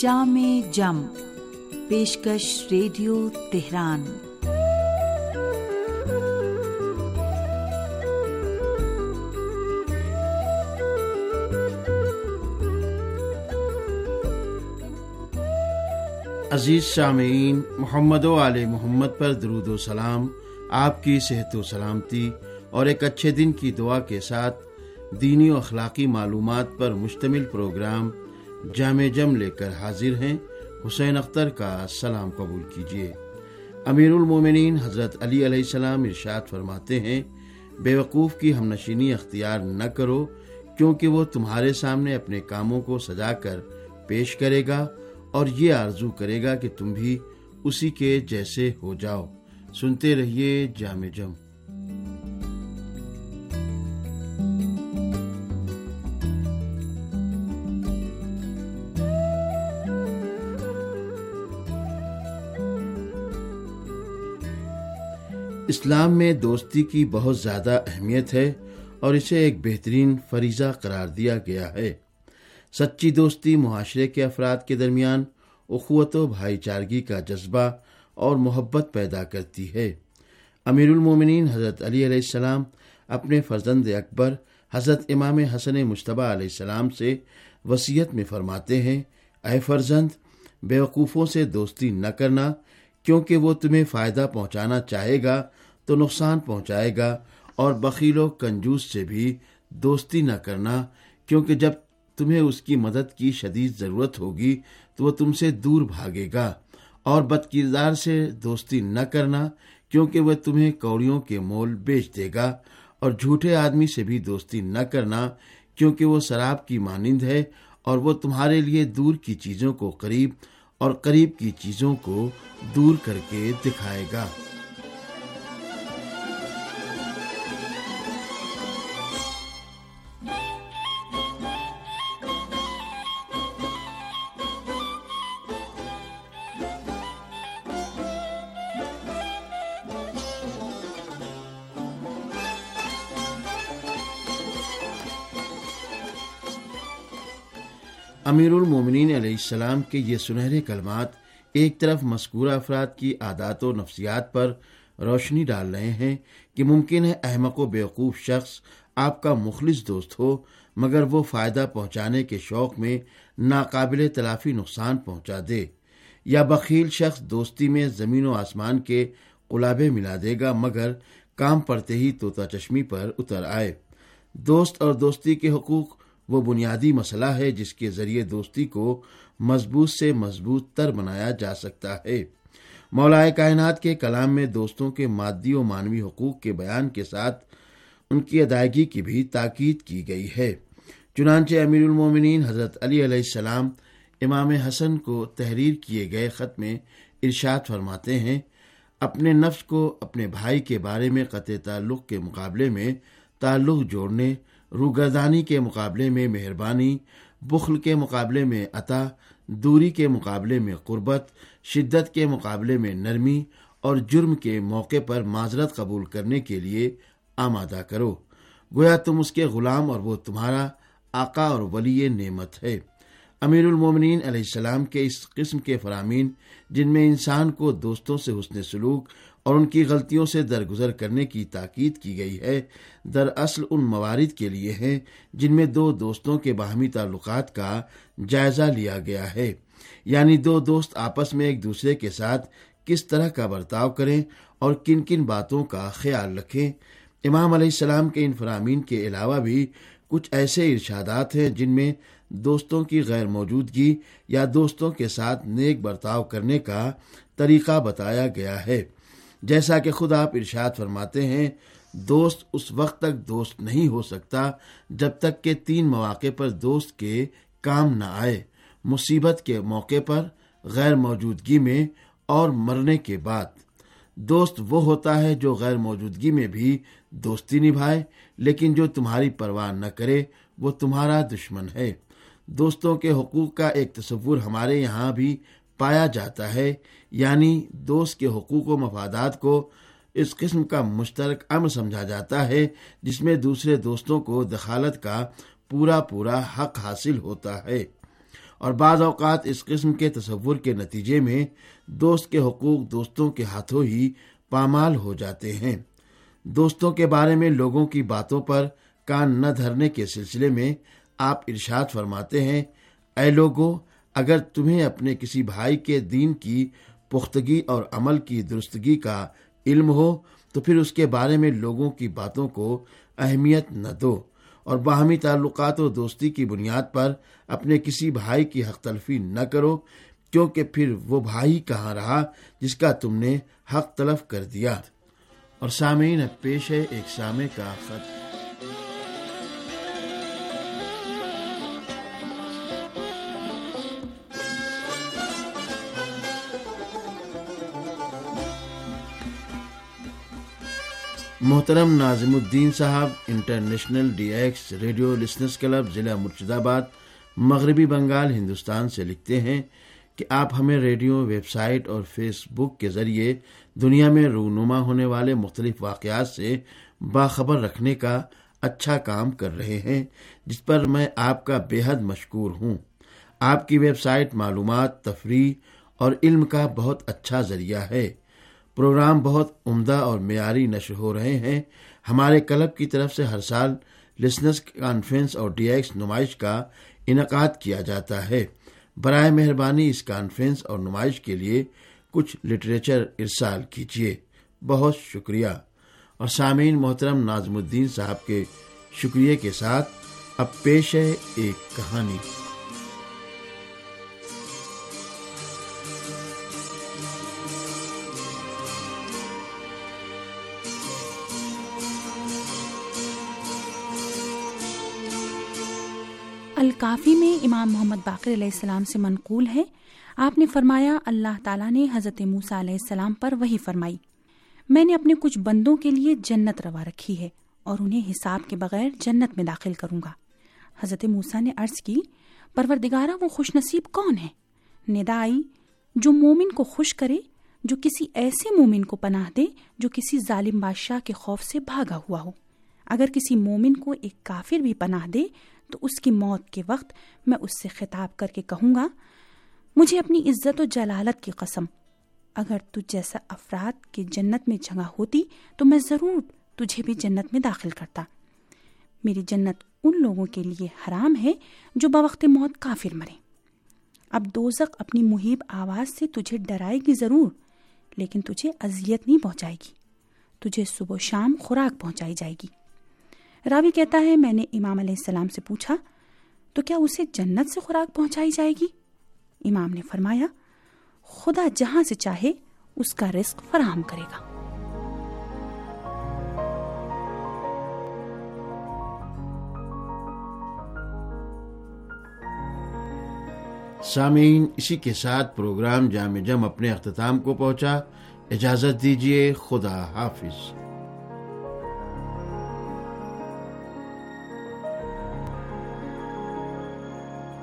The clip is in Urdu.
جام جم، پیشکش ریڈیو تہران۔ عزیز سامعین، محمد و علیہ محمد پر درود و سلام، آپ کی صحت و سلامتی اور ایک اچھے دن کی دعا کے ساتھ دینی و اخلاقی معلومات پر مشتمل پروگرام جامع جم لے کر حاضر ہیں، حسین اختر کا سلام قبول کیجیے امیر المومنین حضرت علی علیہ السلام ارشاد فرماتے ہیں، بے وقوف کی ہم نشینی اختیار نہ کرو، کیونکہ وہ تمہارے سامنے اپنے کاموں کو سجا کر پیش کرے گا اور یہ آرزو کرے گا کہ تم بھی اسی کے جیسے ہو جاؤ۔ سنتے رہیے جامع جم۔ اسلام میں دوستی کی بہت زیادہ اہمیت ہے اور اسے ایک بہترین فریضہ قرار دیا گیا ہے۔ سچی دوستی معاشرے کے افراد کے درمیان اخوت و بھائی چارگی کا جذبہ اور محبت پیدا کرتی ہے۔ امیر المومنین حضرت علی علیہ السلام اپنے فرزند اکبر، حضرت امام حسن مشتبہ علیہ السلام سے وسیعت میں فرماتے ہیں، اے فرزند بیوقوفوں سے دوستی نہ کرنا کیونکہ وہ تمہیں فائدہ پہنچانا چاہے گا تو نقصان پہنچائے گا اور بخیل و کنجوس سے بھی دوستی نہ کرنا، کیونکہ جب تمہیں اس کی مدد کی شدید ضرورت ہوگی تو وہ تم سے دور بھاگے گا اور بد کردار سے دوستی نہ کرنا، کیونکہ وہ تمہیں کوڑیوں کے مول بیچ دے گا اور جھوٹے آدمی سے بھی دوستی نہ کرنا، کیونکہ وہ شراب کی مانند ہے اور وہ تمہارے لیے دور کی چیزوں کو قریب اور قریب کی چیزوں کو دور کر کے دکھائے گا۔ امیر المومنین علیہ السلام کے یہ سنہرے کلمات ایک طرف مذکورہ افراد کی عادات و نفسیات پر روشنی ڈال رہے ہیں کہ ممکن ہے احمق و بیوقوف شخص آپ کا مخلص دوست ہو، مگر وہ فائدہ پہنچانے کے شوق میں ناقابل تلافی نقصان پہنچا دے یا بخیل شخص دوستی میں زمین و آسمان کے قلابے ملا دے گا، مگر کام پڑتے ہی توتا چشمی پر اتر آئے۔ دوست اور دوستی کے حقوق وہ بنیادی مسئلہ ہے جس کے ذریعے دوستی کو مضبوط سے مضبوط تر بنایا جا سکتا ہے۔ مولائے کائنات کے کلام میں دوستوں کے مادی و مانوی حقوق کے بیان کے ساتھ ان کی ادائیگی کی بھی تاکید کی گئی ہے۔ چنانچہ امیر المومنین حضرت علی علیہ السلام امام حسن کو تحریر کیے گئے خط میں ارشاد فرماتے ہیں، اپنے نفس کو اپنے بھائی کے بارے میں قطع تعلق کے مقابلے میں تعلق جوڑنے روگردانی کے مقابلے میں مہربانی، بخل کے مقابلے میں عطا، دوری کے مقابلے میں قربت، شدت کے مقابلے میں نرمی اور جرم کے موقع پر معذرت قبول کرنے کے لیے آمادہ کرو۔ گویا تم اس کے غلام اور وہ تمہارا آقا اور ولی نعمت ہے۔ امیر المومنین علیہ السلام کے اس قسم کے فرامین، جن میں انسان کو دوستوں سے حسن سلوک اور ان کی غلطیوں سے درگزر کرنے کی تاکید کی گئی ہے۔ دراصل ان موارد کے لیے ہیں جن میں دو دوستوں کے باہمی تعلقات کا جائزہ لیا گیا ہے۔ یعنی دو دوست آپس میں ایک دوسرے کے ساتھ کس طرح کا برتاؤ کریں اور کن کن باتوں کا خیال رکھیں۔ امام علیہ السلام کے ان فرامین کے علاوہ بھی کچھ ایسے ارشادات ہیں جن میں دوستوں کی غیر موجودگی یا دوستوں کے ساتھ نیک برتاؤ کرنے کا طریقہ بتایا گیا ہے۔ جیسا کہ خود آپ ارشاد فرماتے ہیں، دوست اس وقت تک دوست نہیں ہو سکتا جب تک کہ تین مواقع پر دوست کے کام نہ آئے، مصیبت کے موقع پر، غیر موجودگی میں اور مرنے کے بعد۔ دوست وہ ہوتا ہے جو غیر موجودگی میں بھی دوستی نبھائے، لیکن جو تمہاری پرواہ نہ کرے، وہ تمہارا دشمن ہے۔ دوستوں کے حقوق کا ایک تصور ہمارے یہاں بھی پایا جاتا ہے یعنی دوست کے حقوق و مفادات کو اس قسم کا مشترک امر سمجھا جاتا ہے، جس میں دوسرے دوستوں کو دخالت کا پورا پورا حق حاصل ہوتا ہے۔ اور بعض اوقات اس قسم کے تصور کے نتیجے میں دوست کے حقوق دوستوں کے ہاتھوں ہی پامال ہو جاتے ہیں۔ دوستوں کے بارے میں لوگوں کی باتوں پر کان نہ دھرنے کے سلسلے میں آپ ارشاد فرماتے ہیں، اے لوگوں اگر تمہیں اپنے کسی بھائی کے دین کی پختگی اور عمل کی درستگی کا علم ہو، تو پھر اس کے بارے میں لوگوں کی باتوں کو اہمیت نہ دو اور باہمی تعلقات و دوستی کی بنیاد پر اپنے کسی بھائی کی حق تلفی نہ کرو، کیونکہ پھر وہ بھائی کہاں رہا جس کا تم نے حق تلف کر دیا۔ اور سامعین پیش ہے ایک سامع کا خط۔ محترم ناظم الدین صاحب، international D X radio listeners club, ضلع مرشد آباد، مغربی بنگال، ہندوستان سے لکھتے ہیں کہ آپ ہمیں ریڈیو، ویب سائٹ اور فیس بک کے ذریعے دنیا میں رونما ہونے والے مختلف واقعات سے باخبر رکھنے کا اچھا کام کر رہے ہیں، جس پر میں آپ کا بے حد مشکور ہوں۔ آپ کی ویب سائٹ معلومات، تفریح اور علم کا بہت اچھا ذریعہ ہے۔ پروگرام بہت عمدہ اور معیاری نشر ہو رہے ہیں۔ ہمارے کلب کی طرف سے ہر سال لسنس کانفرنس اور ڈی ایکس نمائش کا انعقاد کیا جاتا ہے۔ برائے مہربانی اس کانفرنس اور نمائش کے لیے کچھ لٹریچر ارسال کیجیے۔ بہت شکریہ۔ اور سامعین محترم نازم الدین صاحب کے شکریہ کے ساتھ اب پیش ہے ایک کہانی۔ الکافی میں امام محمد باقر علیہ السلام سے منقول ہے۔ آپ نے فرمایا، اللہ تعالیٰ نے حضرت موسیٰ علیہ السلام پر وہی فرمائی۔ میں نے اپنے کچھ بندوں کے لیے جنت روا رکھی ہے اور انہیں حساب کے بغیر جنت میں داخل کروں گا۔ حضرت موسیٰ نے عرض کی، پروردگارہ، وہ خوش نصیب کون ہے؟ ندا آئی، جو مومن کو خوش کرے، جو کسی ایسے مومن کو پناہ دے، جو کسی ظالم بادشاہ کے خوف سے بھاگا ہوا ہو۔ اگر کسی مومن کو ایک کافر بھی پناہ دے تو اس کی موت کے وقت میں اس سے خطاب کر کے کہوں گا، مجھے اپنی عزت و جلالت کی قسم، اگر تجھ جیسا افراد کی جنت میں جگہ ہوتی تو میں ضرور تجھے بھی جنت میں داخل کرتا۔ میری جنت ان لوگوں کے لیے حرام ہے جو بوقت موت کافر مرے اب دوزق اپنی محیب آواز سے تجھے ڈرائے گی ضرور، لیکن تجھے اذیت نہیں پہنچائے گی۔ تجھے صبح و شام خوراک پہنچائی جائے گی۔ راوی کہتا ہے، میں نے امام علیہ السلام سے پوچھا، تو کیا اسے جنت سے خوراک پہنچائی جائے گی؟ امام نے فرمایا، خدا جہاں سے چاہے اس کا رزق فراہم کرے گا۔ سامعین، اسی کے ساتھ پروگرام جامع جم اپنے اختتام کو پہنچا۔ اجازت دیجیے خدا حافظ۔